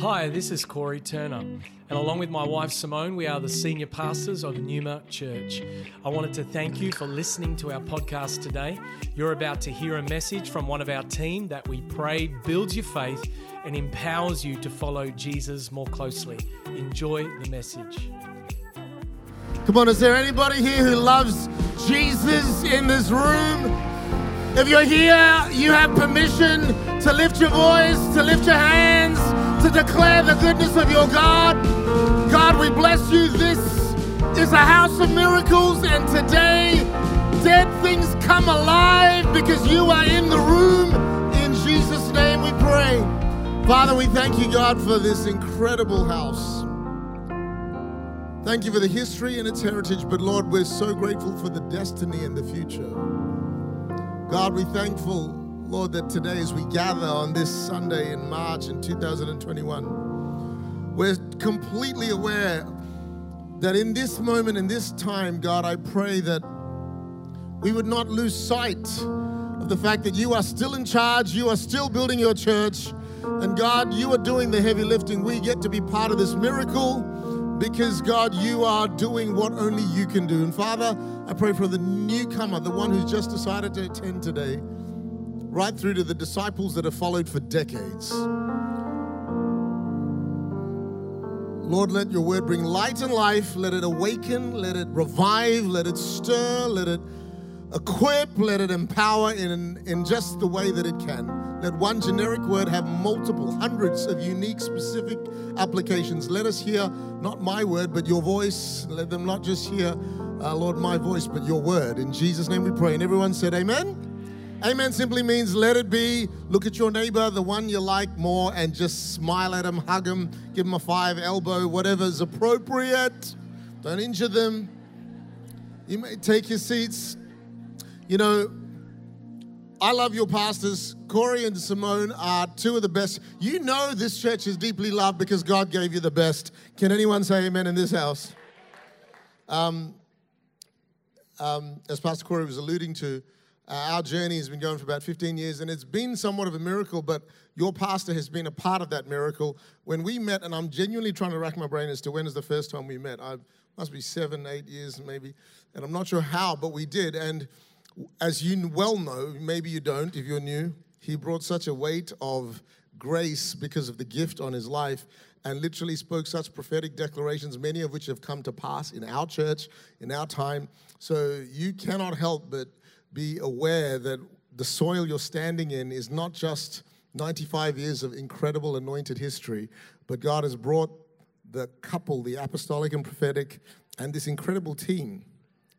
Hi, this is Corey Turner, and along with my wife Simone, we are the senior pastors of Numa Church. I wanted to thank you for listening to our podcast today. You're about to hear a message from one of our team that we pray builds your faith and empowers you to follow Jesus more closely. Enjoy the message. Come on, is there anybody here who loves Jesus in this room? If you're here, you have permission to lift your voice, to lift your hands, to declare the goodness of your God. God, we bless you. This is a house of miracles, and today dead things come alive because you are in the room. In Jesus' name we pray. Father, we thank you, God, for this incredible house. Thank you for the history and its heritage, but Lord, we're so grateful for the destiny and the future. God, we're thankful, Lord, that today as we gather on this Sunday in March in 2021, we're completely aware that in this moment, in this time, God, I pray that we would not lose sight of the fact that you are still in charge, you are still building your church, and God, you are doing the heavy lifting. We get to be part of this miracle because God, you are doing what only you can do. And Father, I pray for the newcomer, the one who's just decided to attend today, right through to the disciples that have followed for decades. Lord, let your word bring light and life. Let it awaken, let it revive, let it stir, let it equip, let it empower in, in just the way that it can. Let one generic word have multiple, hundreds of unique, specific applications. Let us hear not my word, but your voice. Let them not just hear, uh, Lord, my voice, but your word. In Jesus' name we pray. And everyone said, Amen. Amen simply means let it be. Look at your neighbor, the one you like more, and just smile at him, hug him, give him a five elbow, whatever's appropriate. Don't injure them. You may take your seats. You know, I love your pastors. Corey and Simone are two of the best. You know this church is deeply loved because God gave you the best. Can anyone say amen in this house? Um, um, as Pastor Corey was alluding to, uh, our journey has been going for about 15 years, and it's been somewhat of a miracle, but your pastor has been a part of that miracle. When we met, and I'm genuinely trying to rack my brain as to when is the first time we met. I must be seven, eight years maybe, and I'm not sure how, but we did. And as you well know, maybe you don't if you're new, he brought such a weight of grace because of the gift on his life and literally spoke such prophetic declarations, many of which have come to pass in our church, in our time. So you cannot help but be aware that the soil you're standing in is not just 95 years of incredible anointed history, but God has brought the couple, the apostolic and prophetic, and this incredible team,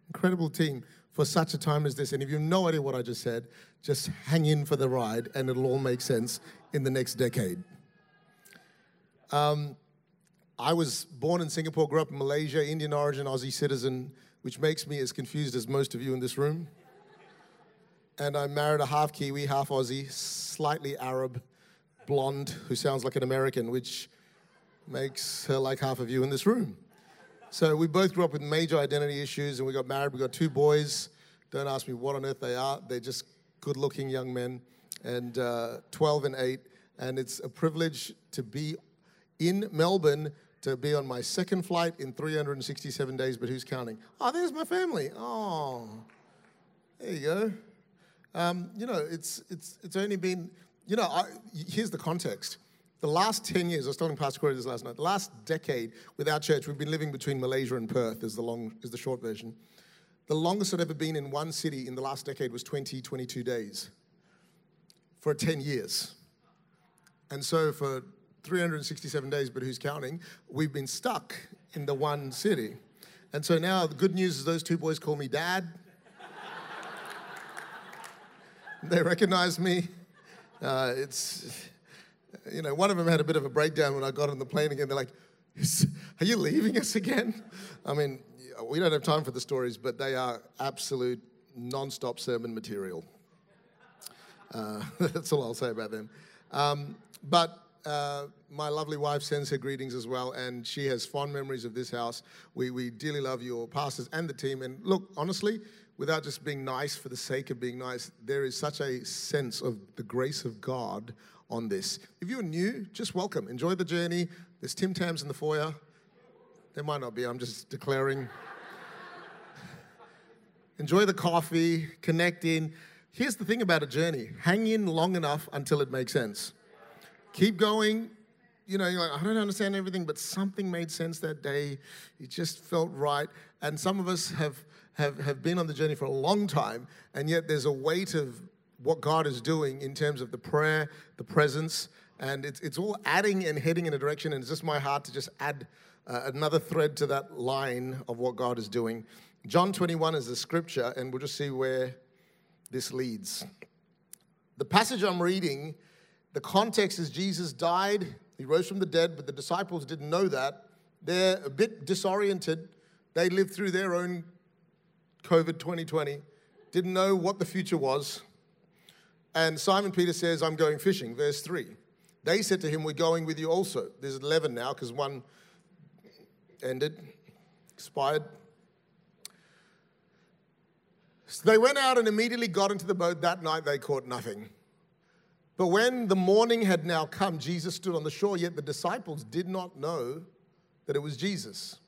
incredible team for such a time as this. And if you have no idea what I just said, just hang in for the ride and it'll all make sense in the next decade. Um, I was born in Singapore, grew up in Malaysia, Indian origin, Aussie citizen, which makes me as confused as most of you in this room. And I married a half Kiwi, half Aussie, slightly Arab, blonde, who sounds like an American, which makes her like half of you in this room. So we both grew up with major identity issues and we got married. We got two boys. Don't ask me what on earth they are. They're just good looking young men, and uh, 12 and 8. And it's a privilege to be in Melbourne to be on my second flight in 367 days, but who's counting? Oh, there's my family. Oh, there you go. Um, you know, it's, it's, it's only been, you know, I, here's the context. The last 10 years, I was telling Pastor Corey this last night, the last decade with our church, we've been living between Malaysia and Perth, is the, long, is the short version. The longest I'd ever been in one city in the last decade was 20, 22 days for 10 years. And so for 367 days, but who's counting, we've been stuck in the one city. And so now the good news is those two boys call me dad. They recognize me. Uh, it's, you know, one of them had a bit of a breakdown when I got on the plane again. They're like, Are you leaving us again? I mean, we don't have time for the stories, but they are absolute non stop sermon material. Uh, that's all I'll say about them. Um, but uh, my lovely wife sends her greetings as well, and she has fond memories of this house. We, we dearly love your pastors and the team. And look, honestly, without just being nice for the sake of being nice, there is such a sense of the grace of God on this. If you're new, just welcome. Enjoy the journey. There's Tim Tams in the foyer. There might not be, I'm just declaring. Enjoy the coffee, connect in. Here's the thing about a journey hang in long enough until it makes sense. Keep going. You know, you're like, I don't understand everything, but something made sense that day. It just felt right. And some of us have, have, have been on the journey for a long time, and yet there's a weight of what God is doing in terms of the prayer, the presence, and it's, it's all adding and heading in a direction. And it's just my heart to just add uh, another thread to that line of what God is doing. John 21 is the scripture, and we'll just see where this leads. The passage I'm reading, the context is Jesus died, he rose from the dead, but the disciples didn't know that. They're a bit disoriented. They lived through their own COVID 2020, didn't know what the future was. And Simon Peter says, I'm going fishing, verse 3. They said to him, We're going with you also. There's 11 now because one ended, expired. So they went out and immediately got into the boat. That night they caught nothing. But when the morning had now come, Jesus stood on the shore, yet the disciples did not know that it was Jesus.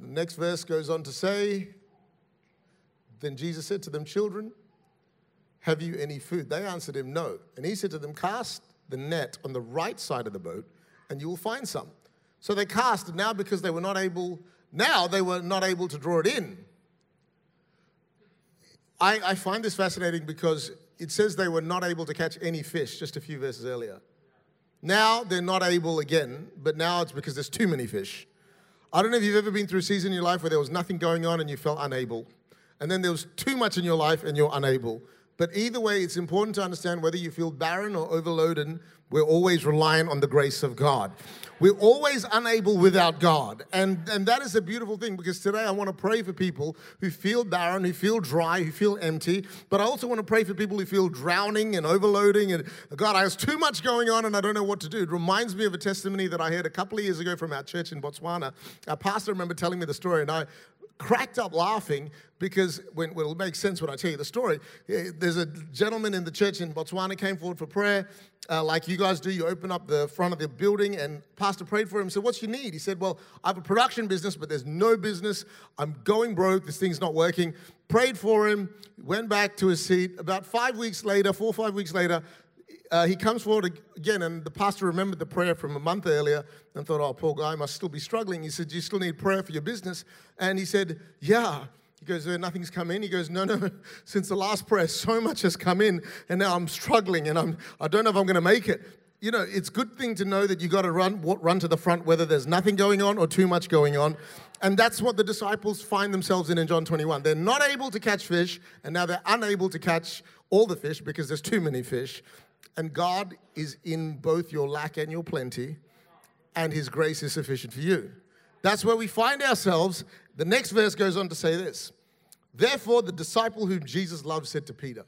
The next verse goes on to say, Then Jesus said to them, Children, have you any food? They answered him, No. And he said to them, Cast the net on the right side of the boat, and you will find some. So they cast, and now because they were not able, now they were not able to draw it in. I, I find this fascinating because it says they were not able to catch any fish just a few verses earlier. Now they're not able again, but now it's because there's too many fish. I don't know if you've ever been through a season in your life where there was nothing going on and you felt unable. And then there was too much in your life and you're unable. But either way, it's important to understand whether you feel barren or overloaded, we're always reliant on the grace of God. We're always unable without God. And, and that is a beautiful thing because today I want to pray for people who feel barren, who feel dry, who feel empty. But I also want to pray for people who feel drowning and overloading. And God, I have too much going on and I don't know what to do. It reminds me of a testimony that I heard a couple of years ago from our church in Botswana. Our pastor remember telling me the story, and I cracked up laughing because when, well, it'll make sense when I tell you the story. Eh, there's a gentleman in the church in Botswana came forward for prayer, uh, like you guys do. You open up the front of the building, and pastor prayed for him. Said, "What's your need?" He said, "Well, I have a production business, but there's no business. I'm going broke. This thing's not working." Prayed for him. Went back to his seat. About five weeks later, four or five weeks later, uh, he comes forward again, and the pastor remembered the prayer from a month earlier and thought, oh, poor guy must still be struggling. He said, you still need prayer for your business? And he said, Yeah. He goes, Nothing's come in. He goes, No, no. Since the last prayer, so much has come in, and now I'm struggling, and I'm, I don't know if I'm going to make it. You know, it's a good thing to know that you got to run, run to the front, whether there's nothing going on or too much going on. And that's what the disciples find themselves in in John 21. They're not able to catch fish, and now they're unable to catch all the fish because there's too many fish. And God is in both your lack and your plenty, and His grace is sufficient for you. That's where we find ourselves. The next verse goes on to say this Therefore, the disciple whom Jesus loved said to Peter,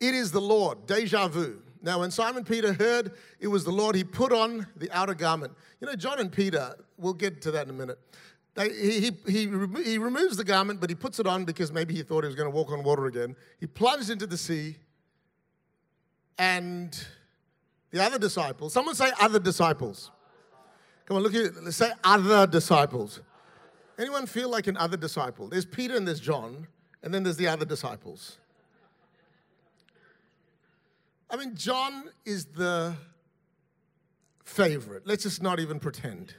It is the Lord, deja vu. Now, when Simon Peter heard it was the Lord, he put on the outer garment. You know, John and Peter, we'll get to that in a minute. They, he, he, he, he removes the garment, but he puts it on because maybe he thought he was going to walk on water again. He plunged into the sea and the other disciples. Someone say other disciples. Come on, look at let's say other disciples. Anyone feel like an other disciple? There's Peter and there's John, and then there's the other disciples. I mean, John is the favorite. Let's just not even pretend.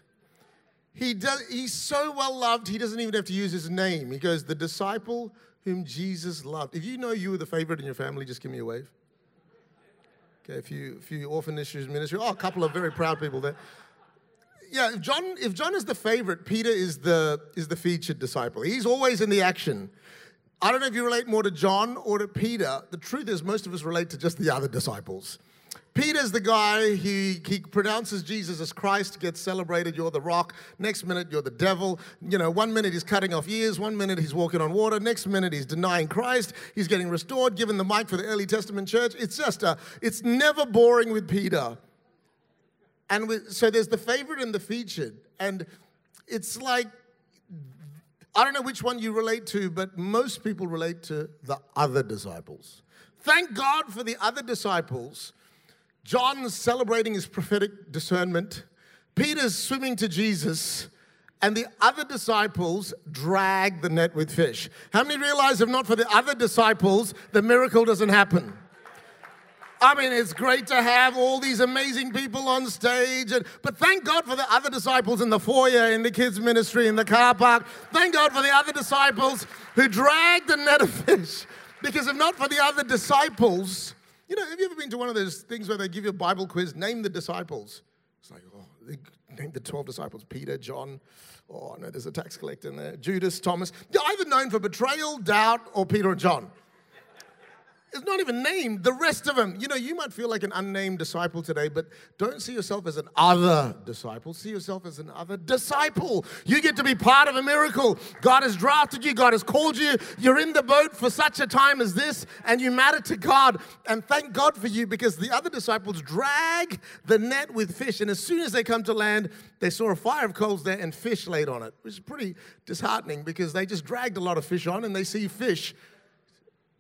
He does, he's so well loved, he doesn't even have to use his name. He goes, The disciple whom Jesus loved. If you know you were the favorite in your family, just give me a wave. Okay, a few, few orphan issues ministry. Oh, a couple of very proud people there. Yeah, if John, if John is the favorite, Peter is the is the featured disciple. He's always in the action. I don't know if you relate more to John or to Peter. The truth is, most of us relate to just the other disciples. Peter's the guy, he, he pronounces Jesus as Christ, gets celebrated, you're the rock. Next minute, you're the devil. You know, one minute he's cutting off ears, one minute he's walking on water, next minute he's denying Christ, he's getting restored, given the mic for the early Testament church. It's just a, it's never boring with Peter. And with, so there's the favorite and the featured. And it's like, I don't know which one you relate to, but most people relate to the other disciples Thank God for the other disciples. John's celebrating his prophetic discernment. Peter's swimming to Jesus. And the other disciples drag the net with fish. How many realize if not for the other disciples, the miracle doesn't happen? I mean, it's great to have all these amazing people on stage, and, but thank God for the other disciples in the foyer, in the kids' ministry, in the car park. Thank God for the other disciples who dragged the net of fish. Because if not for the other disciples, you know, have you ever been to one of those things where they give you a Bible quiz? Name the disciples. It's like, oh, they name the 12 disciples Peter, John. Oh, no, there's a tax collector in there. Judas, Thomas. They're either known for betrayal, doubt, or Peter or John. It's not even named. The rest of them, you know, you might feel like an unnamed disciple today, but don't see yourself as an other disciple. See yourself as an other disciple. You get to be part of a miracle. God has drafted you, God has called you. You're in the boat for such a time as this, and you matter to God. And thank God for you because the other disciples drag the net with fish. And as soon as they come to land, they saw a fire of coals there and fish laid on it, which is pretty disheartening because they just dragged a lot of fish on and they see fish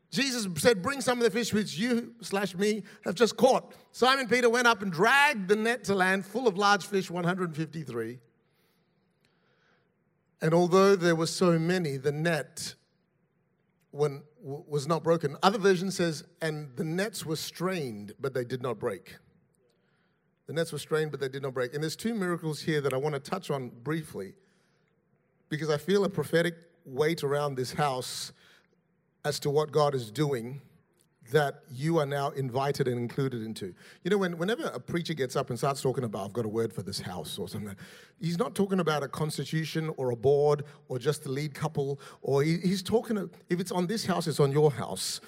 Jesus said, Bring some of the fish which you slash me have just caught. Simon Peter went up and dragged the net to land full of large fish, 153. And although there were so many, the net when, was not broken. Other version says, and the nets were strained, but they did not break. The nets were strained, but they did not break. And there's two miracles here that I want to touch on briefly because I feel a prophetic weight around this house as to what God is doing that you are now invited and included into. You know, when, whenever a preacher gets up and starts talking about, I've got a word for this house or something, he's not talking about a constitution or a board or just the lead couple, or he, he's talking, if it's on this house, it's on your house.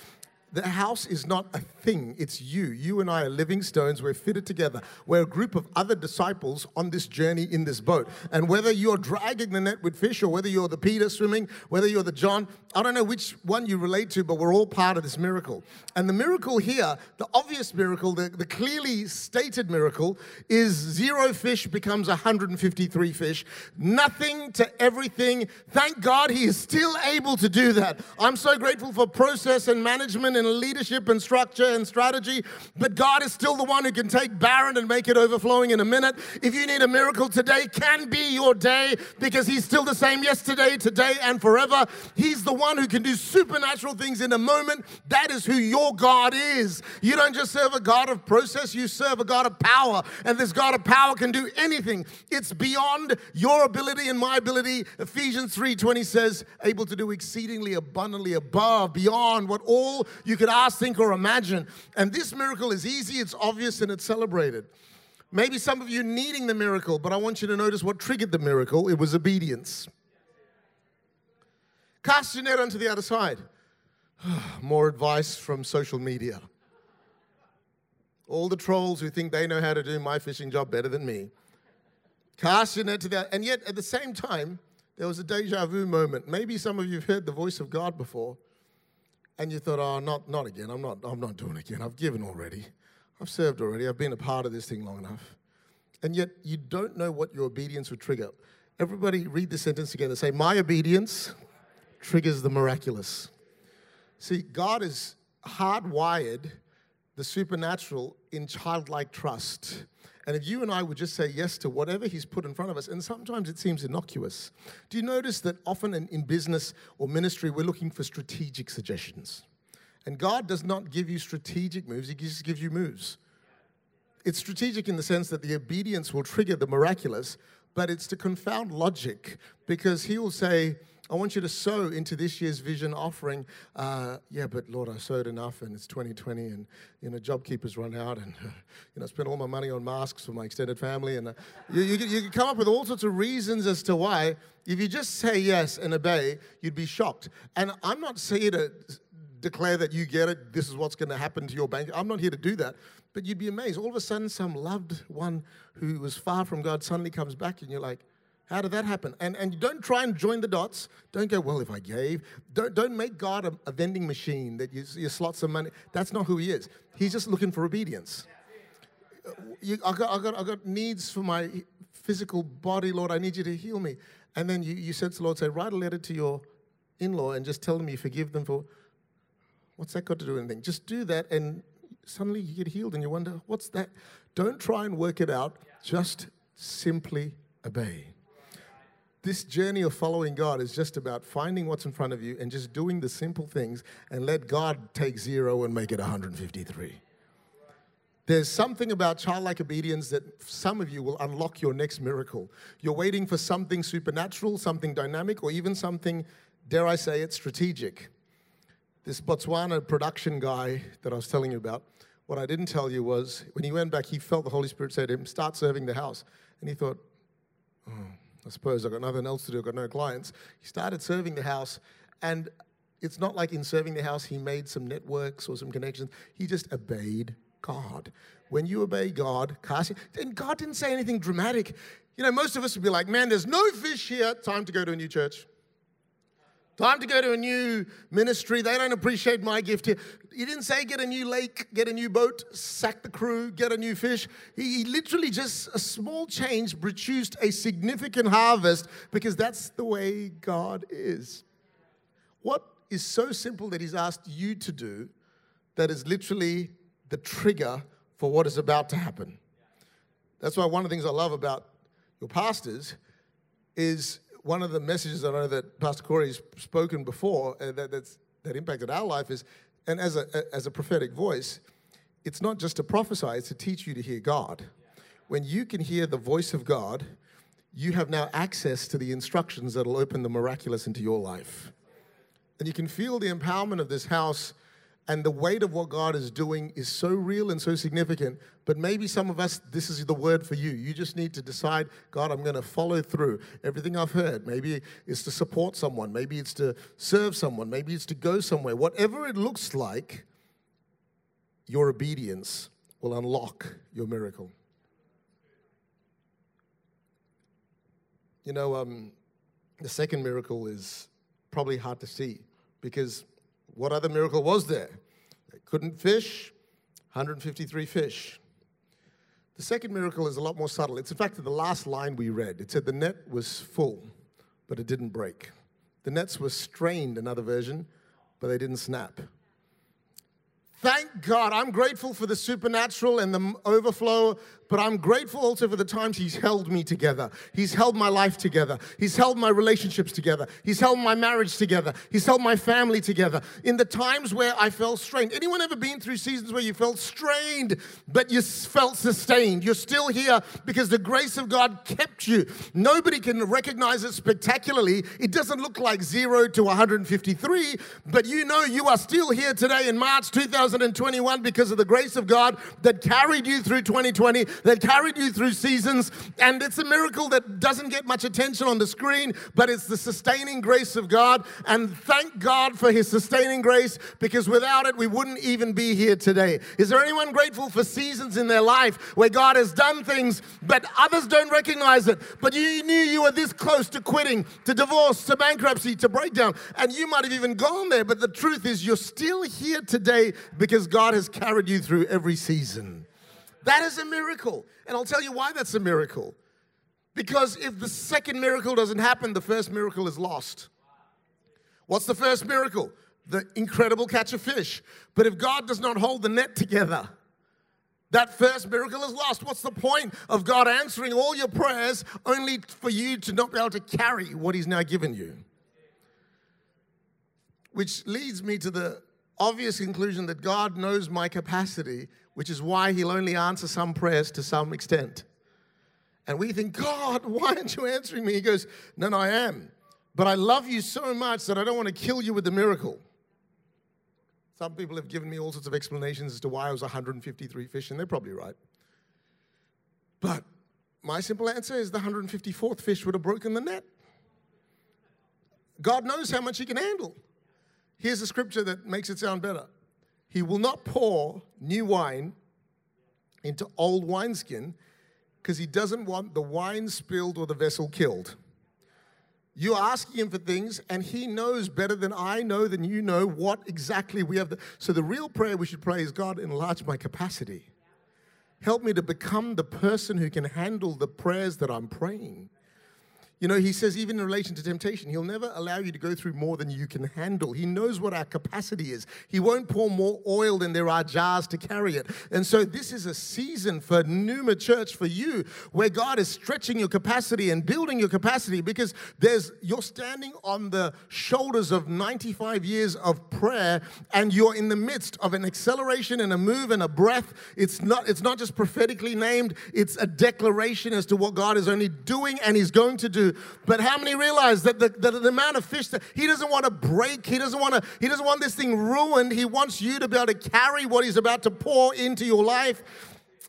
The house is not a thing, it's you. You and I are living stones. We're fitted together. We're a group of other disciples on this journey in this boat. And whether you're dragging the net with fish or whether you're the Peter swimming, whether you're the John, I don't know which one you relate to, but we're all part of this miracle. And the miracle here, the obvious miracle, the, the clearly stated miracle, is zero fish becomes 153 fish. Nothing to everything. Thank God he is still able to do that. I'm so grateful for process and management and leadership and structure and strategy, but God is still the one who can take barren and make it overflowing in a minute. If you need a miracle today, can be your day because He's still the same yesterday, today, and forever. He's the one who can do supernatural things in a moment. That is who your God is. You don't just serve a God of process, you serve a God of power, and this God of power can do anything. It's beyond your ability and my ability. Ephesians 3:20 says, able to do exceedingly abundantly above, beyond what all you could ask, think, or imagine. And this miracle is easy, it's obvious, and it's celebrated. Maybe some of you needing the miracle, but I want you to notice what triggered the miracle. It was obedience. Cast your net onto the other side. More advice from social media. All the trolls who think they know how to do my fishing job better than me. Cast your net to the and yet at the same time, there was a deja vu moment. Maybe some of you have heard the voice of God before and you thought, oh, not, not again. I'm not, I'm not doing it again. I've given already. I've served already. I've been a part of this thing long enough. And yet you don't know what your obedience would trigger. Everybody read this sentence together. Say, my obedience triggers the miraculous. See, God is hardwired the supernatural in childlike trust. And if you and I would just say yes to whatever He's put in front of us, and sometimes it seems innocuous, do you notice that often in, in business or ministry, we're looking for strategic suggestions? And God does not give you strategic moves, He just gives you moves. It's strategic in the sense that the obedience will trigger the miraculous, but it's to confound logic because He will say, I want you to sow into this year's vision offering. Uh, yeah, but Lord, I sowed enough, and it's 2020, and you know, JobKeeper's run out, and you know, I spent all my money on masks for my extended family, and uh, you, you, you can come up with all sorts of reasons as to why. If you just say yes and obey, you'd be shocked. And I'm not here to declare that you get it. This is what's going to happen to your bank. I'm not here to do that. But you'd be amazed. All of a sudden, some loved one who was far from God suddenly comes back, and you're like, how did that happen? And, and don't try and join the dots. Don't go, well, if I gave. Don't, don't make God a, a vending machine that you, you slot some money. That's not who He is. He's just looking for obedience. Uh, you, I, got, I, got, I got needs for my physical body, Lord. I need you to heal me. And then you, you said to the Lord, say, write a letter to your in law and just tell them you forgive them for. What's that got to do with anything? Just do that, and suddenly you get healed, and you wonder, what's that? Don't try and work it out. Just simply obey. This journey of following God is just about finding what's in front of you and just doing the simple things and let God take zero and make it 153. There's something about childlike obedience that some of you will unlock your next miracle. You're waiting for something supernatural, something dynamic, or even something, dare I say it, strategic. This Botswana production guy that I was telling you about, what I didn't tell you was when he went back, he felt the Holy Spirit say to him, Start serving the house. And he thought, oh, I suppose I've got nothing else to do, I've got no clients. He started serving the house, and it's not like in serving the house he made some networks or some connections. He just obeyed God. When you obey God, cast, and God didn't say anything dramatic. You know, most of us would be like, man, there's no fish here, time to go to a new church. Time to go to a new ministry. They don't appreciate my gift here. He didn't say get a new lake, get a new boat, sack the crew, get a new fish. He, literally just a small change produced a significant harvest because that's the way God is. What is so simple that He's asked you to do that is literally the trigger for what is about to happen? That's why one of the things I love about your pastors is one of the messages I know that Pastor Corey's spoken before uh, that, that's, that impacted our life is, and as a, as a prophetic voice, it's not just to prophesy, it's to teach you to hear God. When you can hear the voice of God, you have now access to the instructions that'll open the miraculous into your life. And you can feel the empowerment of this house and the weight of what God is doing is so real and so significant. But maybe some of us, this is the word for you. You just need to decide, God, I'm going to follow through everything I've heard. Maybe it's to support someone, maybe it's to serve someone, maybe it's to go somewhere. Whatever it looks like, your obedience will unlock your miracle. You know, um, the second miracle is probably hard to see because what other miracle was there? They couldn't fish, 153 fish. The second miracle is a lot more subtle. It's in fact the last line we read. It said the net was full, but it didn't break. The nets were strained, another version, but they didn't snap. Thank God. I'm grateful for the supernatural and the overflow but I'm grateful also for the times He's held me together. He's held my life together. He's held my relationships together. He's held my marriage together. He's held my family together. In the times where I felt strained. Anyone ever been through seasons where you felt strained, but you felt sustained? You're still here because the grace of God kept you. Nobody can recognize it spectacularly. It doesn't look like zero to 153, but you know you are still here today in March 2021 because of the grace of God that carried you through 2020 that carried you through seasons. And it's a miracle that doesn't get much attention on the screen, but it's the sustaining grace of God. And thank God for His sustaining grace because without it, we wouldn't even be here today. Is there anyone grateful for seasons in their life where God has done things, but others don't recognize it? But you knew you were this close to quitting, to divorce, to bankruptcy, to breakdown, and you might have even gone there. But the truth is, you're still here today because God has carried you through every season. That is a miracle. And I'll tell you why that's a miracle. Because if the second miracle doesn't happen, the first miracle is lost. What's the first miracle? The incredible catch of fish. But if God does not hold the net together, that first miracle is lost. What's the point of God answering all your prayers only for you to not be able to carry what He's now given you? Which leads me to the obvious conclusion that God knows my capacity which is why he'll only answer some prayers to some extent. And we think, God, why aren't you answering me? He goes, No, no, I am. But I love you so much that I don't want to kill you with the miracle. Some people have given me all sorts of explanations as to why I was 153 fish, and they're probably right. But my simple answer is the 154th fish would have broken the net. God knows how much He can handle. Here's a scripture that makes it sound better. He will not pour new wine into old wineskin because he doesn't want the wine spilled or the vessel killed. You're asking him for things, and he knows better than I know, than you know, what exactly we have. The, so, the real prayer we should pray is God, enlarge my capacity. Help me to become the person who can handle the prayers that I'm praying. You know, he says, even in relation to temptation, he'll never allow you to go through more than you can handle. He knows what our capacity is. He won't pour more oil than there are jars to carry it. And so, this is a season for Numa Church, for you, where God is stretching your capacity and building your capacity because there's you're standing on the shoulders of 95 years of prayer and you're in the midst of an acceleration and a move and a breath. It's not, it's not just prophetically named, it's a declaration as to what God is only doing and He's going to do but how many realize that the, the, the amount of fish that he doesn't want to break, he doesn't want to, he doesn't want this thing ruined. He wants you to be able to carry what he's about to pour into your life.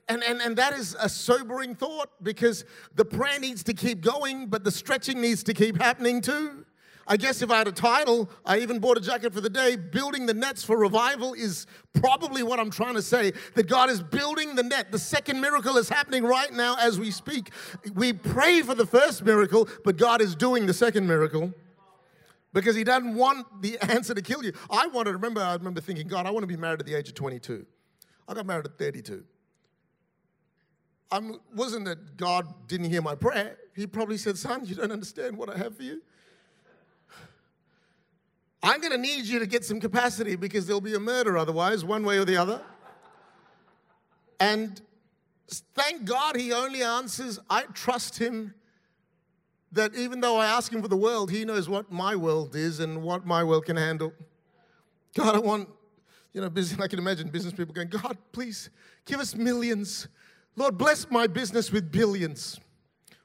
And, and, and that is a sobering thought because the prayer needs to keep going, but the stretching needs to keep happening too. I guess if I had a title, I even bought a jacket for the day. Building the nets for revival is probably what I'm trying to say. That God is building the net. The second miracle is happening right now as we speak. We pray for the first miracle, but God is doing the second miracle because He doesn't want the answer to kill you. I wanted, to remember, I remember thinking, God, I want to be married at the age of 22. I got married at 32. I wasn't that God didn't hear my prayer. He probably said, Son, you don't understand what I have for you. I'm going to need you to get some capacity because there'll be a murder otherwise, one way or the other. And thank God he only answers, I trust him that even though I ask him for the world, he knows what my world is and what my world can handle. God, I want, you know, business, I can imagine business people going, God, please give us millions. Lord, bless my business with billions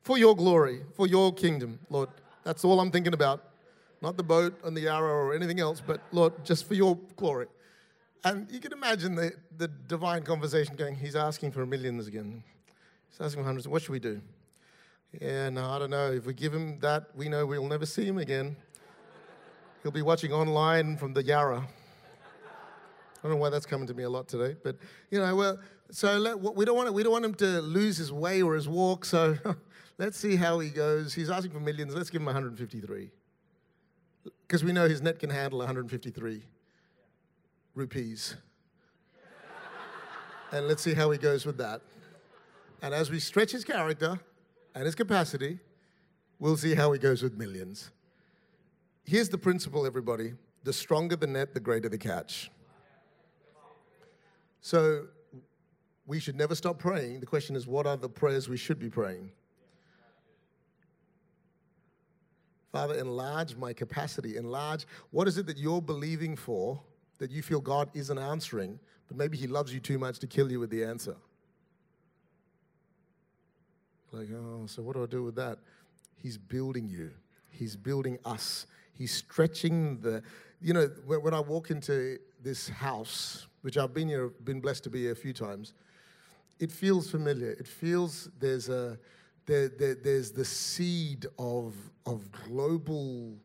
for your glory, for your kingdom, Lord. That's all I'm thinking about not the boat and the arrow or anything else, but Lord, just for your glory. And you can imagine the, the divine conversation going, He's asking for millions again. He's asking for hundreds. What should we do? Yeah, no, I don't know. If we give him that, we know we'll never see him again. He'll be watching online from the Yarra. I don't know why that's coming to me a lot today, but you know, well, so let, we don't want we don't want him to lose his way or his walk. So let's see how he goes. He's asking for millions. Let's give him 153 because we know his net can handle 153 rupees. and let's see how he goes with that. And as we stretch his character and his capacity, we'll see how he goes with millions. Here's the principle, everybody the stronger the net, the greater the catch. So we should never stop praying. The question is, what are the prayers we should be praying? Father, enlarge my capacity. Enlarge what is it that you're believing for that you feel God isn't answering, but maybe He loves you too much to kill you with the answer? Like, oh, so what do I do with that? He's building you, He's building us. He's stretching the, you know, when I walk into this house, which I've been here, been blessed to be here a few times, it feels familiar. It feels there's a, there, there, there's the seed of, of global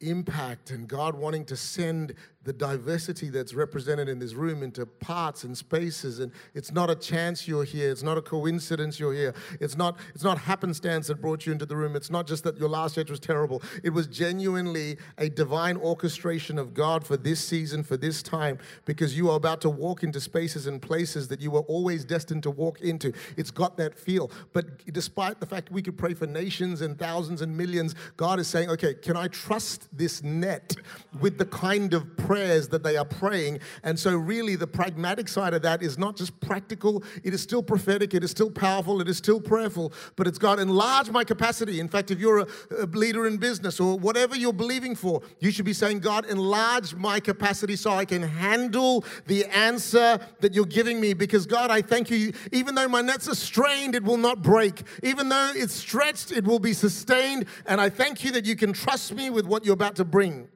impact and God wanting to send the diversity that's represented in this room into parts and spaces and it's not a chance you're here it's not a coincidence you're here it's not it's not happenstance that brought you into the room it's not just that your last church was terrible it was genuinely a divine orchestration of God for this season for this time because you are about to walk into spaces and places that you were always destined to walk into. It's got that feel. But despite the fact we could pray for nations and thousands and millions God is saying okay can I trust this net with the kind of prayer prayers that they are praying. And so, really, the pragmatic side of that is not just practical, it is still prophetic, it is still powerful, it is still prayerful, but it's God, enlarge my capacity. In fact, if you're a, a leader in business or whatever you're believing for, you should be saying, God, enlarge my capacity so I can handle the answer that you're giving me. Because, God, I thank you, even though my nets are strained, it will not break. Even though it's stretched, it will be sustained. And I thank you that you can trust me with what you're about to bring.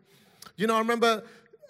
You know, I remember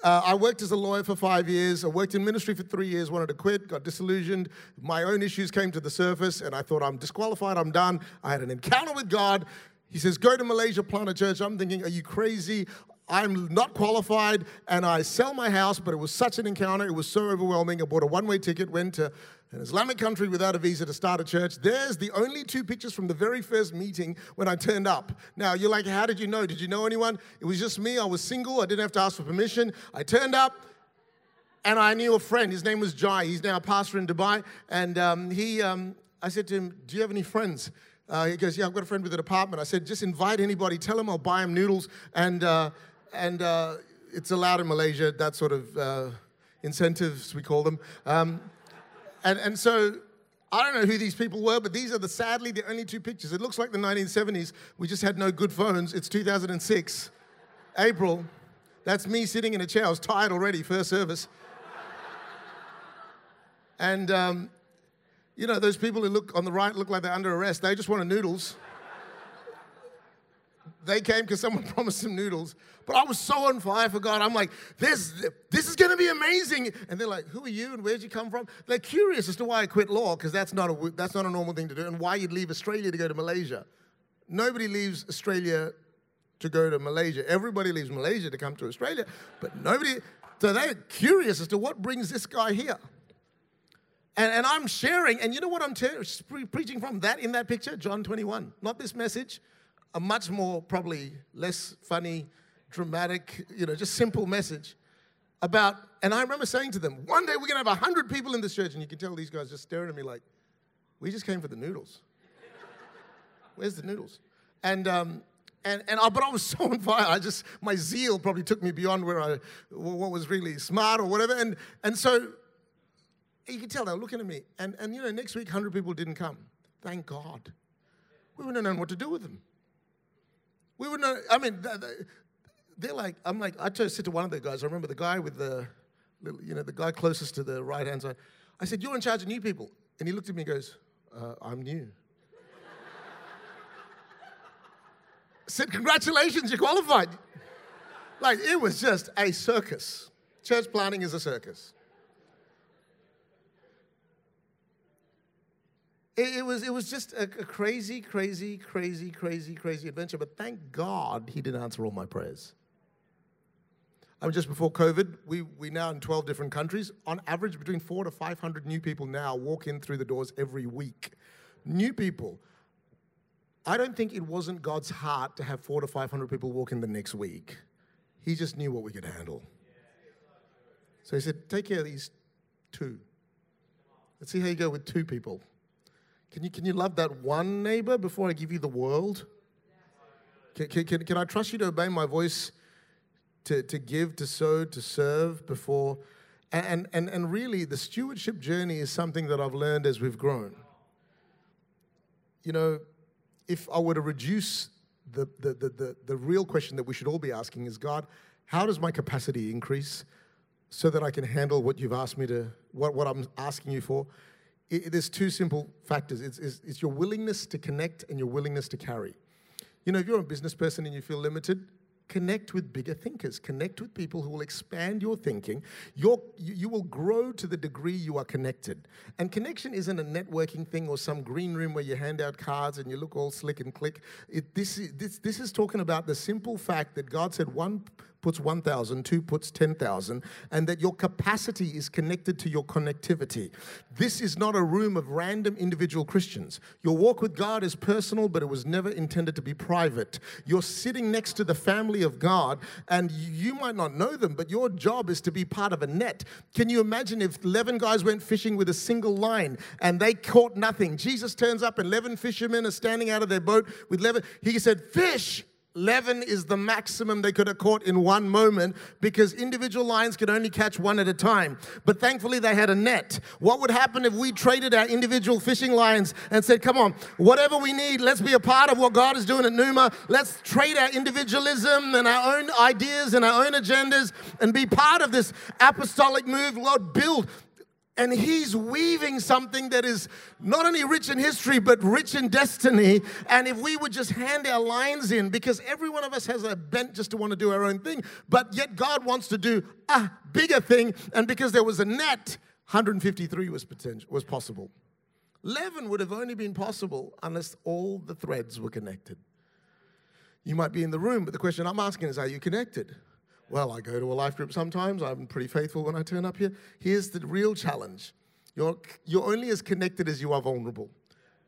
uh, I worked as a lawyer for five years. I worked in ministry for three years, wanted to quit, got disillusioned. My own issues came to the surface, and I thought, I'm disqualified, I'm done. I had an encounter with God. He says, Go to Malaysia, plant a church. I'm thinking, Are you crazy? I'm not qualified, and I sell my house, but it was such an encounter. It was so overwhelming. I bought a one way ticket, went to an Islamic country without a visa to start a church. There's the only two pictures from the very first meeting when I turned up. Now, you're like, how did you know? Did you know anyone? It was just me. I was single. I didn't have to ask for permission. I turned up and I knew a friend. His name was Jai. He's now a pastor in Dubai. And um, he, um, I said to him, Do you have any friends? Uh, he goes, yeah, I've got a friend with an apartment. I said, just invite anybody. Tell him I'll buy him noodles. And, uh, and uh, it's allowed in Malaysia, that sort of uh, incentives, we call them. Um, and, and so I don't know who these people were, but these are the sadly the only two pictures. It looks like the 1970s. We just had no good phones. It's 2006, April. That's me sitting in a chair. I was tired already, first service. And um, you know, those people who look on the right look like they're under arrest. They just wanted noodles. They came because someone promised them noodles. But I was so on fire for God. I'm like, this, this is going to be amazing. And they're like, who are you and where'd you come from? They're curious as to why I quit law because that's, not a, that's not a normal thing to do and why you'd leave Australia to go to Malaysia. Nobody leaves Australia to go to Malaysia. Everybody leaves Malaysia to come to Australia, but nobody. So they're curious as to what brings this guy here. And, and I'm sharing, and you know what I'm te- preaching from? That in that picture, John 21. Not this message, a much more, probably less funny, dramatic, you know, just simple message about, and I remember saying to them, one day we're gonna have 100 people in this church, and you can tell these guys just staring at me like, we just came for the noodles. Where's the noodles? And, um, and, and I, but I was so on fire. I just, my zeal probably took me beyond where I, what was really smart or whatever. And, and so you can tell they were looking at me. And, and you know, next week, 100 people didn't come. Thank God. We wouldn't have known what to do with them. We wouldn't know, I mean, they're like, I'm like, I just said to one of the guys, I remember the guy with the, you know, the guy closest to the right hand side. I said, You're in charge of new people. And he looked at me and goes, uh, I'm new. said, Congratulations, you're qualified. Like, it was just a circus. Church planning is a circus. It, it, was, it was just a, a crazy, crazy, crazy, crazy, crazy adventure. But thank God he didn't answer all my prayers. I mean, just before COVID, we, we now in 12 different countries. On average, between four to 500 new people now walk in through the doors every week. New people. I don't think it wasn't God's heart to have four to 500 people walk in the next week. He just knew what we could handle. So he said, Take care of these two. Let's see how you go with two people. Can you, can you love that one neighbor before I give you the world? Can, can, can, can I trust you to obey my voice, to, to give, to sow, to serve before? And, and, and really, the stewardship journey is something that I've learned as we've grown. You know, if I were to reduce the, the, the, the, the real question that we should all be asking is God, how does my capacity increase so that I can handle what you've asked me to, what, what I'm asking you for? It, there's two simple factors. It's, it's, it's your willingness to connect and your willingness to carry. You know, if you're a business person and you feel limited, connect with bigger thinkers. Connect with people who will expand your thinking. Your, you, you will grow to the degree you are connected. And connection isn't a networking thing or some green room where you hand out cards and you look all slick and click. It, this, this, this is talking about the simple fact that god said one puts 1,000, two puts 10,000, and that your capacity is connected to your connectivity. This is not a room of random individual Christians. Your walk with God is personal, but it was never intended to be private. You're sitting next to the family of God, and you might not know them, but your job is to be part of a net. Can you imagine if 11 guys went fishing with a single line and they caught nothing? Jesus turns up, and 11 fishermen are standing out of their boat with 11. He said, Fish! 11 is the maximum they could have caught in one moment because individual lines could only catch one at a time. But thankfully, they had a net. What would happen if we traded our individual fishing lines and said, Come on, whatever we need, let's be a part of what God is doing at Numa. Let's trade our individualism and our own ideas and our own agendas and be part of this apostolic move. Lord, build and he's weaving something that is not only rich in history, but rich in destiny. And if we would just hand our lines in, because every one of us has a bent just to want to do our own thing, but yet God wants to do a bigger thing. And because there was a net, 153 was, potential, was possible. 11 would have only been possible unless all the threads were connected. You might be in the room, but the question I'm asking is are you connected? Well, I go to a life group sometimes. I'm pretty faithful when I turn up here. Here's the real challenge you're, you're only as connected as you are vulnerable,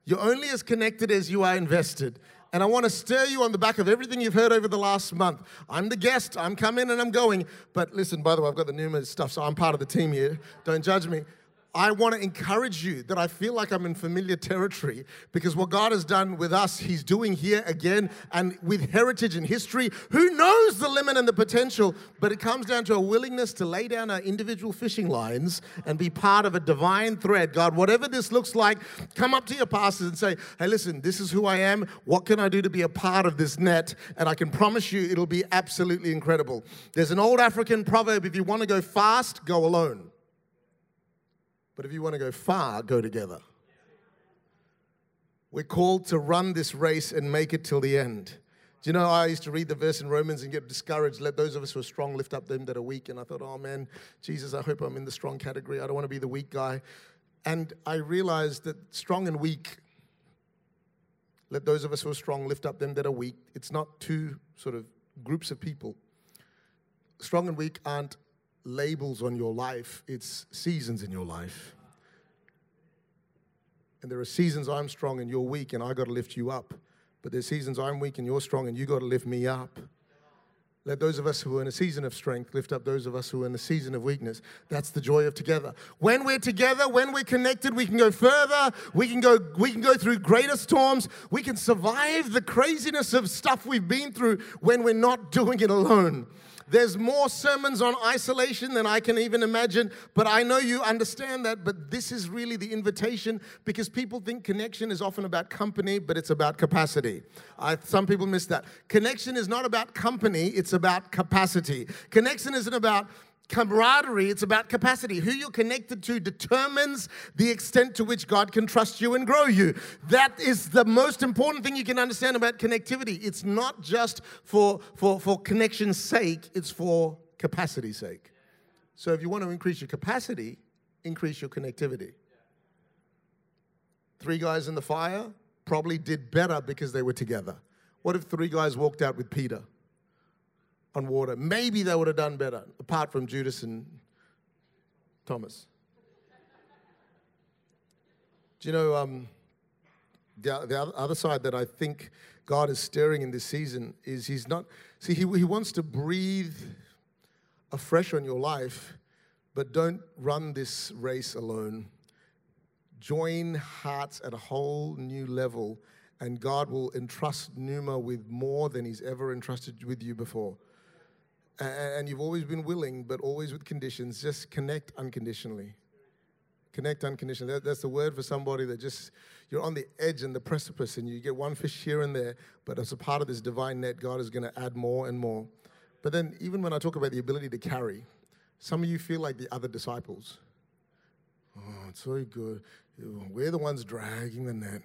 you're only as connected as you are invested. And I want to stir you on the back of everything you've heard over the last month. I'm the guest, I'm coming and I'm going. But listen, by the way, I've got the Numa stuff, so I'm part of the team here. Don't judge me. I want to encourage you that I feel like I'm in familiar territory because what God has done with us, He's doing here again and with heritage and history. Who knows the limit and the potential? But it comes down to a willingness to lay down our individual fishing lines and be part of a divine thread. God, whatever this looks like, come up to your pastors and say, hey, listen, this is who I am. What can I do to be a part of this net? And I can promise you it'll be absolutely incredible. There's an old African proverb if you want to go fast, go alone. But if you want to go far, go together. We're called to run this race and make it till the end. Do you know, I used to read the verse in Romans and get discouraged. Let those of us who are strong lift up them that are weak. And I thought, oh man, Jesus, I hope I'm in the strong category. I don't want to be the weak guy. And I realized that strong and weak, let those of us who are strong lift up them that are weak. It's not two sort of groups of people. Strong and weak aren't labels on your life, it's seasons in your life. And there are seasons I'm strong and you're weak, and I got to lift you up. But there's seasons I'm weak and you're strong, and you got to lift me up. Let those of us who are in a season of strength lift up those of us who are in a season of weakness. That's the joy of together. When we're together, when we're connected, we can go further. We can go, we can go through greater storms. We can survive the craziness of stuff we've been through when we're not doing it alone. There's more sermons on isolation than I can even imagine, but I know you understand that. But this is really the invitation because people think connection is often about company, but it's about capacity. I, some people miss that. Connection is not about company, it's about capacity. Connection isn't about camaraderie, it's about capacity. Who you're connected to determines the extent to which God can trust you and grow you. That is the most important thing you can understand about connectivity. It's not just for, for, for connection's sake, it's for capacity's sake. So if you want to increase your capacity, increase your connectivity. Three guys in the fire probably did better because they were together. What if three guys walked out with Peter? On water. Maybe they would have done better, apart from Judas and Thomas. Do you know um, the, the other side that I think God is stirring in this season is He's not, see, He, he wants to breathe afresh on your life, but don't run this race alone. Join hearts at a whole new level, and God will entrust Numa with more than He's ever entrusted with you before and you've always been willing, but always with conditions, just connect unconditionally. Connect unconditionally. That, that's the word for somebody that just, you're on the edge and the precipice and you get one fish here and there, but as a part of this divine net, God is going to add more and more. But then, even when I talk about the ability to carry, some of you feel like the other disciples. Oh, it's so good. We're the ones dragging the net.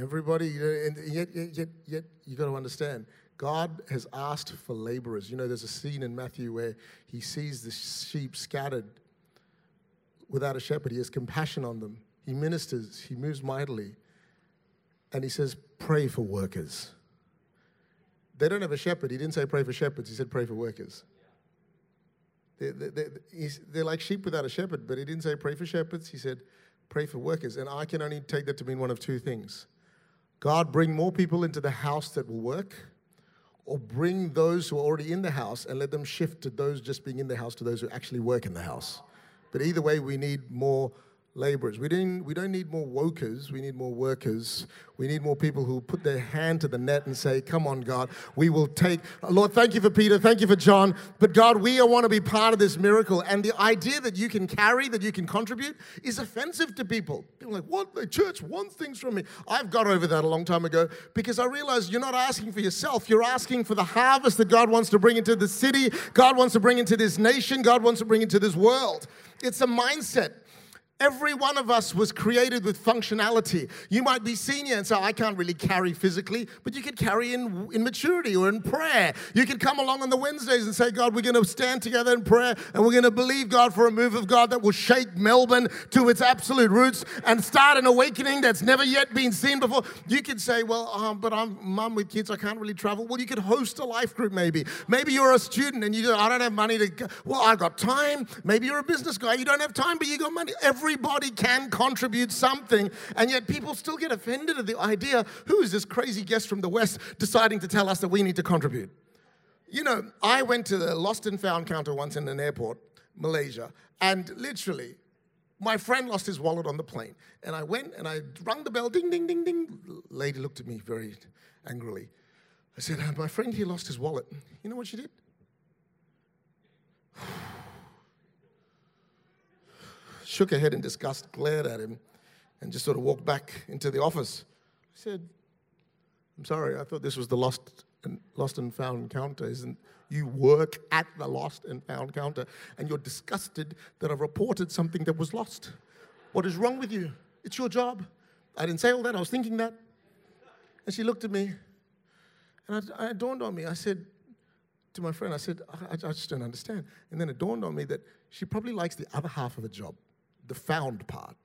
Everybody, and yet, yet, yet, yet you got to understand God has asked for laborers. You know, there's a scene in Matthew where he sees the sheep scattered without a shepherd. He has compassion on them. He ministers, he moves mightily. And he says, Pray for workers. They don't have a shepherd. He didn't say pray for shepherds, he said pray for workers. They're, they're, they're like sheep without a shepherd, but he didn't say pray for shepherds. He said pray for workers. And I can only take that to mean one of two things God, bring more people into the house that will work or bring those who are already in the house and let them shift to those just being in the house to those who actually work in the house. But either way, we need more laborers. We don't, we don't need more wokers, we need more workers. We need more people who put their hand to the net and say, Come on, God, we will take. Lord, thank you for Peter, thank you for John, but God, we want to be part of this miracle. And the idea that you can carry, that you can contribute, is offensive to people. People are like, What? The church wants things from me. I've got over that a long time ago because I realized you're not asking for yourself, you're asking for the harvest that God wants to bring into the city, God wants to bring into this nation, God wants to bring into this world. It's a mindset. Every one of us was created with functionality. You might be senior and say, I can't really carry physically, but you could carry in, in maturity or in prayer. You could come along on the Wednesdays and say, God, we're going to stand together in prayer and we're going to believe God for a move of God that will shake Melbourne to its absolute roots and start an awakening that's never yet been seen before. You could say, Well, um, but I'm mum with kids, I can't really travel. Well, you could host a life group maybe. Maybe you're a student and you I don't have money to go. Well, I got time. Maybe you're a business guy, you don't have time, but you got money. Every Everybody can contribute something, and yet people still get offended at the idea who is this crazy guest from the West deciding to tell us that we need to contribute? You know, I went to the lost and found counter once in an airport, Malaysia, and literally, my friend lost his wallet on the plane. And I went and I rung the bell, ding, ding, ding, ding. Lady looked at me very angrily. I said, uh, My friend here lost his wallet. You know what she did? Shook her head in disgust, glared at him, and just sort of walked back into the office. I said, I'm sorry, I thought this was the lost and, lost and found counter. Isn't you work at the lost and found counter and you're disgusted that I've reported something that was lost? What is wrong with you? It's your job. I didn't say all that, I was thinking that. And she looked at me and I, it dawned on me. I said to my friend, I said, I, I just don't understand. And then it dawned on me that she probably likes the other half of the job, the found part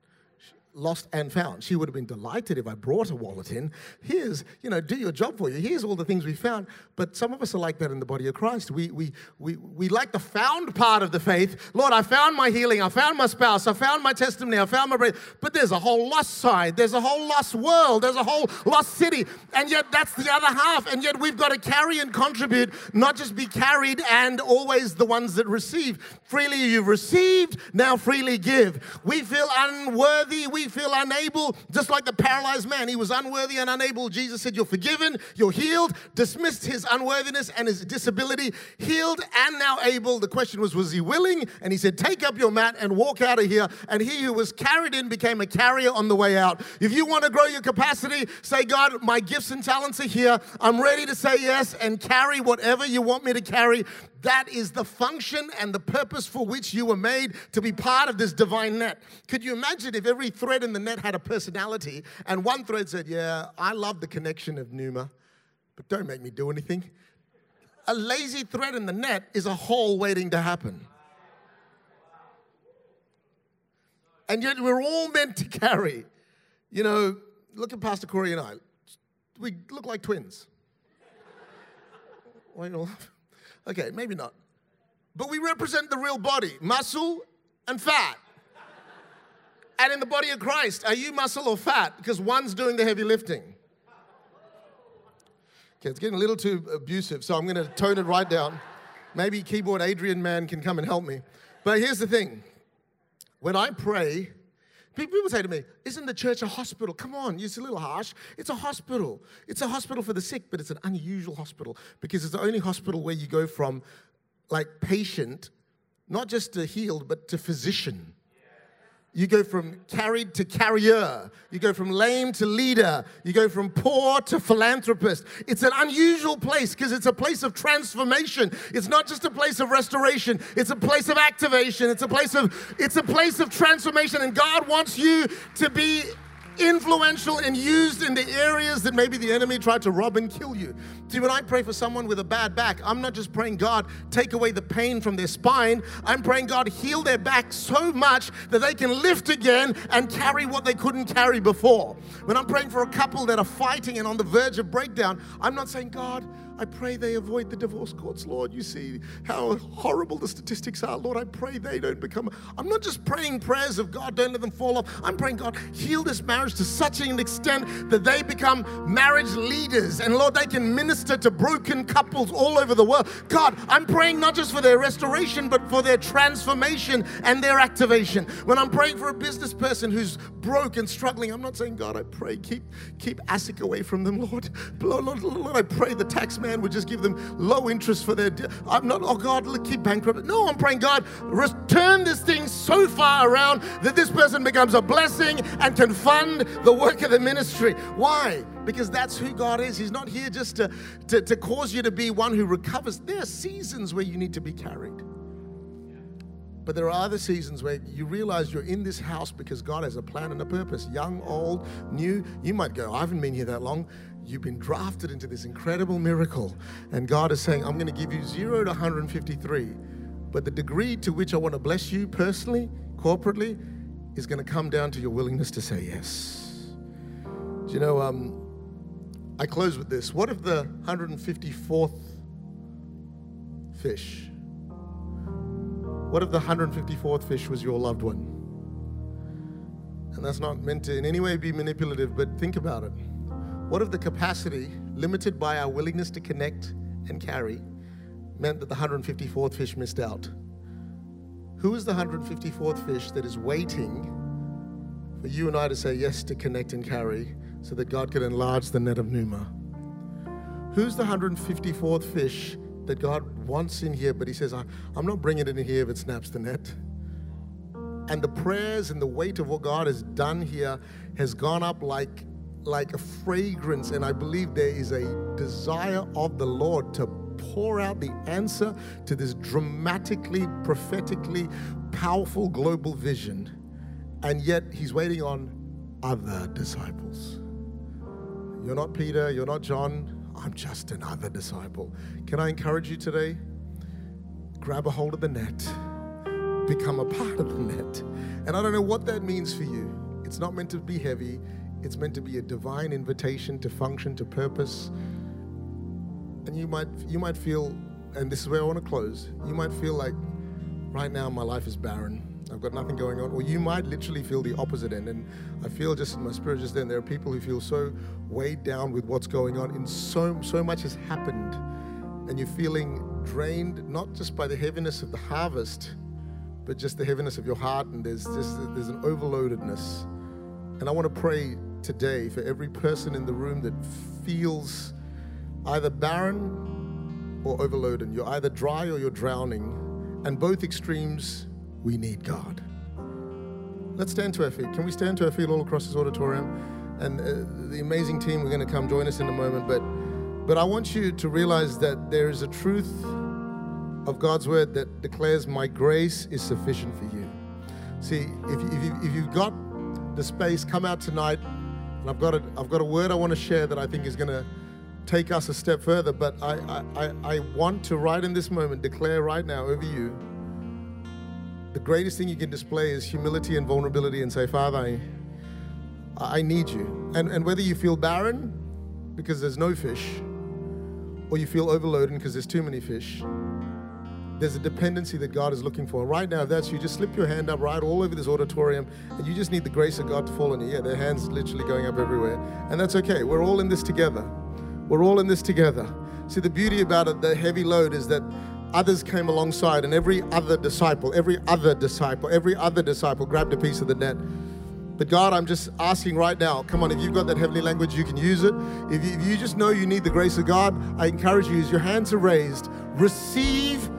lost and found. She would have been delighted if I brought a wallet in. Here's, you know, do your job for you. Here's all the things we found. But some of us are like that in the body of Christ. We, we, we, we like the found part of the faith. Lord, I found my healing. I found my spouse. I found my testimony. I found my breath. But there's a whole lost side. There's a whole lost world. There's a whole lost city. And yet that's the other half. And yet we've got to carry and contribute, not just be carried and always the ones that receive. Freely you've received, now freely give. We feel unworthy. We feel unable, just like the paralyzed man. He was unworthy and unable. Jesus said, You're forgiven, you're healed, dismissed his unworthiness and his disability, healed and now able. The question was, Was he willing? And he said, Take up your mat and walk out of here. And he who was carried in became a carrier on the way out. If you want to grow your capacity, say, God, my gifts and talents are here. I'm ready to say yes and carry whatever you want me to carry. That is the function and the purpose for which you were made to be part of this divine net. Could you imagine if every thread in the net had a personality and one thread said, Yeah, I love the connection of Numa, but don't make me do anything? A lazy thread in the net is a hole waiting to happen. And yet we're all meant to carry. You know, look at Pastor Corey and I. We look like twins. Why you? Okay, maybe not. But we represent the real body muscle and fat. And in the body of Christ, are you muscle or fat? Because one's doing the heavy lifting. Okay, it's getting a little too abusive, so I'm going to tone it right down. Maybe keyboard Adrian man can come and help me. But here's the thing when I pray, People say to me, Isn't the church a hospital? Come on, it's a little harsh. It's a hospital. It's a hospital for the sick, but it's an unusual hospital because it's the only hospital where you go from like patient, not just to healed, but to physician. You go from carried to carrier. You go from lame to leader. You go from poor to philanthropist. It's an unusual place because it's a place of transformation. It's not just a place of restoration. It's a place of activation. It's a place of it's a place of transformation and God wants you to be influential and used in the areas that maybe the enemy tried to rob and kill you. See, when I pray for someone with a bad back, I'm not just praying, God, take away the pain from their spine. I'm praying, God, heal their back so much that they can lift again and carry what they couldn't carry before. When I'm praying for a couple that are fighting and on the verge of breakdown, I'm not saying, God, I pray they avoid the divorce courts, Lord. You see how horrible the statistics are. Lord, I pray they don't become. I'm not just praying prayers of God, don't let them fall off. I'm praying, God, heal this marriage to such an extent that they become marriage leaders. And Lord, they can minister to broken couples all over the world. God, I'm praying not just for their restoration, but for their transformation and their activation. When I'm praying for a business person who's broke and struggling, I'm not saying, God, I pray, keep, keep ASIC away from them, Lord. Lord, Lord, Lord I pray the tax man would just give them low interest for their. I'm not, oh God, keep bankrupt. No, I'm praying, God, turn this thing so far around that this person becomes a blessing and can fund the work of the ministry. Why? Because that's who God is. He's not here just to, to, to cause you to be one who recovers. There are seasons where you need to be carried. But there are other seasons where you realize you're in this house because God has a plan and a purpose. Young, old, new. You might go, I haven't been here that long. You've been drafted into this incredible miracle. And God is saying, I'm going to give you zero to 153. But the degree to which I want to bless you personally, corporately, is going to come down to your willingness to say yes. Do you know, um, I close with this. What if the 154th fish? What if the 154th fish was your loved one? And that's not meant to in any way be manipulative, but think about it. What if the capacity, limited by our willingness to connect and carry, meant that the 154th fish missed out? Who is the 154th fish that is waiting for you and I to say yes to connect and carry so that God can enlarge the net of Numa? Who's the 154th fish that God wants in here, but He says, I'm not bringing it in here if it snaps the net? And the prayers and the weight of what God has done here has gone up like, like a fragrance. And I believe there is a desire of the Lord to pour out the answer to this dramatically, prophetically powerful global vision. And yet He's waiting on other disciples. You're not Peter, you're not John, I'm just another disciple. Can I encourage you today? Grab a hold of the net, become a part of the net. And I don't know what that means for you. It's not meant to be heavy, it's meant to be a divine invitation to function, to purpose. And you might you might feel, and this is where I want to close, you might feel like right now my life is barren. I've got nothing going on. Or you might literally feel the opposite end. And I feel just in my spirit just then, there are people who feel so weighed down with what's going on, and so so much has happened. And you're feeling drained, not just by the heaviness of the harvest, but just the heaviness of your heart, and there's just there's an overloadedness. And I want to pray today for every person in the room that feels either barren or overloaded. You're either dry or you're drowning. And both extremes we need God. Let's stand to our feet. Can we stand to our feet all across this auditorium? And uh, the amazing team, we're going to come join us in a moment. But, but I want you to realize that there is a truth of God's word that declares, My grace is sufficient for you. See, if, if, you, if you've got the space, come out tonight. And I've got a, I've got a word I want to share that I think is going to take us a step further. But I, I, I want to, right in this moment, declare right now over you the greatest thing you can display is humility and vulnerability and say, Father, I, I need you. And, and whether you feel barren because there's no fish, or you feel overloaded because there's too many fish, there's a dependency that God is looking for. Right now, if that's you, just slip your hand up right all over this auditorium, and you just need the grace of God to fall on you. Yeah, their hands literally going up everywhere. And that's okay. We're all in this together. We're all in this together. See, the beauty about it, the heavy load, is that others came alongside, and every other disciple, every other disciple, every other disciple grabbed a piece of the net. But God, I'm just asking right now, come on, if you've got that heavenly language, you can use it. If you, if you just know you need the grace of God, I encourage you, as your hands are raised, receive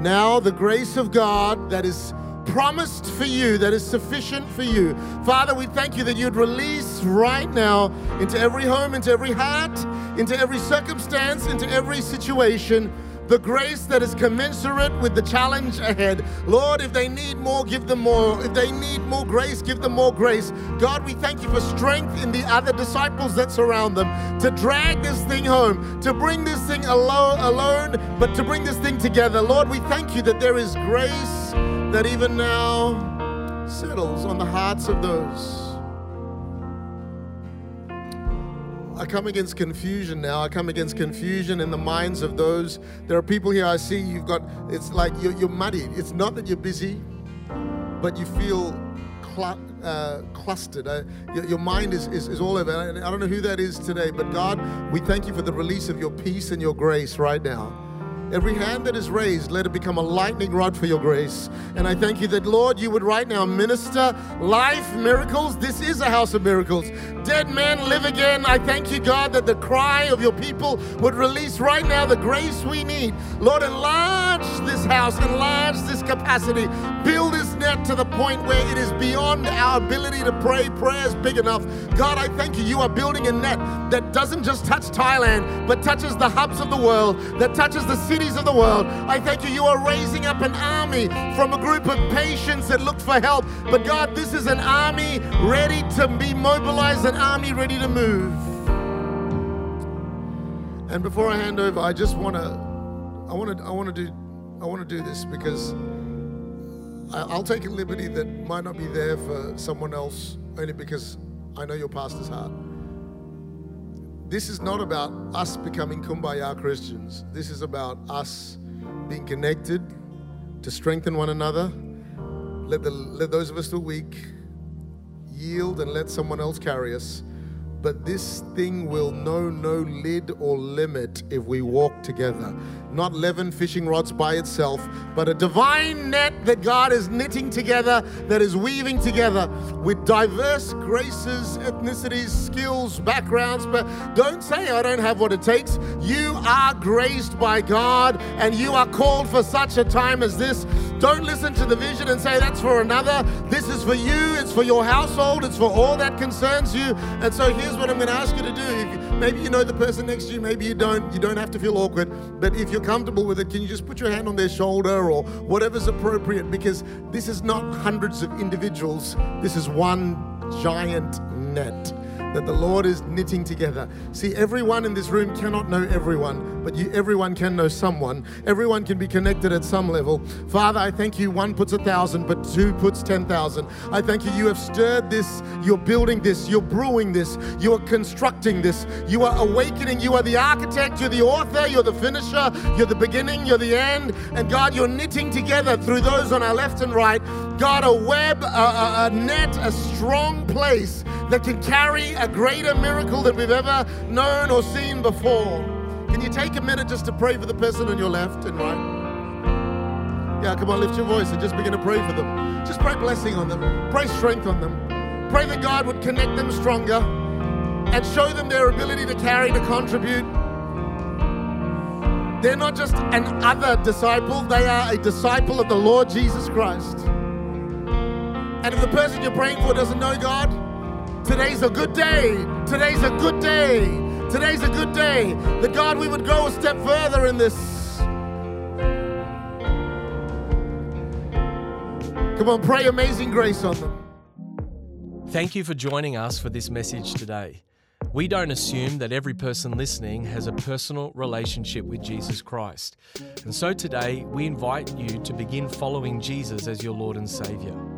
now the grace of God that is promised for you, that is sufficient for you. Father, we thank you that you'd release right now into every home, into every heart, into every circumstance, into every situation the grace that is commensurate with the challenge ahead. Lord, if they need more, give them more. If they need more grace, give them more grace. God, we thank you for strength in the other disciples that surround them to drag this thing home, to bring this thing alone, alone but to bring this thing together. Lord, we thank you that there is grace that even now settles on the hearts of those I come against confusion now. I come against confusion in the minds of those. There are people here I see you've got, it's like you're, you're muddied. It's not that you're busy, but you feel cl- uh, clustered. Uh, your, your, mind is, is, is all over. I don't know who that is today, but God, we thank you for the release of your peace and your grace right now. Every hand that is raised, let it become a lightning rod for your grace. And I thank you that, Lord, you would right now minister life, miracles. This is a house of miracles. Dead men live again. I thank you, God, that the cry of your people would release right now the grace we need. Lord, enlarge this house, enlarge this capacity, build this net to the point where it is beyond our ability to pray prayers big enough. God, I thank you. You are building a net that doesn't just touch Thailand, but touches the hubs of the world, that touches the cities of the world. I thank you. You are raising up an army from a group of patients that look for help. But God, this is an army ready to be mobilized, an army ready to move. And before I hand over, I just want to, I want to, I want to do, I want to do this because I'll take a liberty that might not be there for someone else, only because I know your pastor's heart. This is not about us becoming kumbaya Christians. This is about us being connected to strengthen one another. Let, the, let those of us who are weak yield and let someone else carry us. but this thing will know no lid or limit if we walk together. Not 11 fishing rods by itself, but a divine net that God is knitting together, that is weaving together with diverse graces, ethnicities, skills, backgrounds. But don't say, I don't have what it takes. You are graced by God and you are called for such a time as this. Don't listen to the vision and say, that's for another. This is for you, it's for your household, it's for all that concerns you. And so here's what I'm going to ask you to do. Maybe you know the person next to you, maybe you don't. You don't have to feel awkward. But if you're comfortable with it, can you just put your hand on their shoulder or whatever's appropriate? Because this is not hundreds of individuals, this is one giant net that the Lord is knitting together. See, everyone in this room cannot know everyone, but you, everyone can know someone. Everyone can be connected at some level. Father, I thank you. One puts a thousand, but two puts 10,000. I thank you. You have stirred this. You're building this. You're brewing this. You are constructing this. You are awakening. You are the architect. You're the author. You're the finisher. You're the beginning. You're the end. And God, you're knitting together through those on our left and right. God, a web, a, a, a net, a strong place that can carry a greater miracle than we've ever known or seen before. Can you take a minute just to pray for the person on your left and right? Yeah, come on, lift your voice and just begin to pray for them. Just pray blessing on them, pray strength on them. Pray that God would connect them stronger and show them their ability to carry, to contribute. They're not just an other disciple, they are a disciple of the Lord Jesus Christ. And if the person you're praying for doesn't know God, Today's a good day. Today's a good day. Today's a good day. That God, we would go a step further in this. Come on, pray amazing grace on them. Thank you for joining us for this message today. We don't assume that every person listening has a personal relationship with Jesus Christ. And so today, we invite you to begin following Jesus as your Lord and Savior.